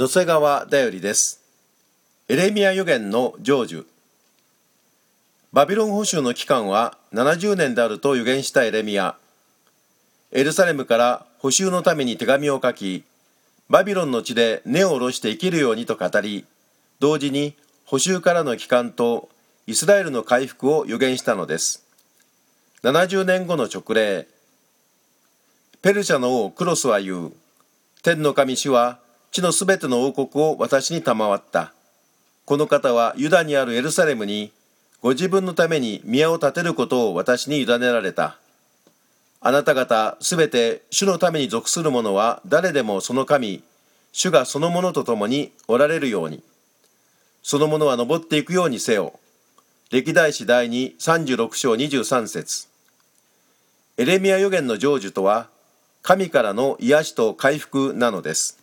野瀬川だよりです。エレミア予言の成就。バビロン捕囚の期間は70年であると予言したエレミア。エルサレムから捕囚のために手紙を書きバビロンの地で根を下ろして生きるようにと語り同時に捕囚からの帰還とイスラエルの回復を予言したのです。70年後の直令ペルシャの王クロスは言う。天の神主は地のすべての王国を私に賜った。この方はユダにあるエルサレムにご自分のために宮を建てることを私に委ねられた。あなた方すべて主のために属する者は誰でもその神、主がそのものと共におられるように。そのものは登っていくようにせよ。歴代史第2 36章23節エレミア予言の成就とは、神からの癒しと回復なのです。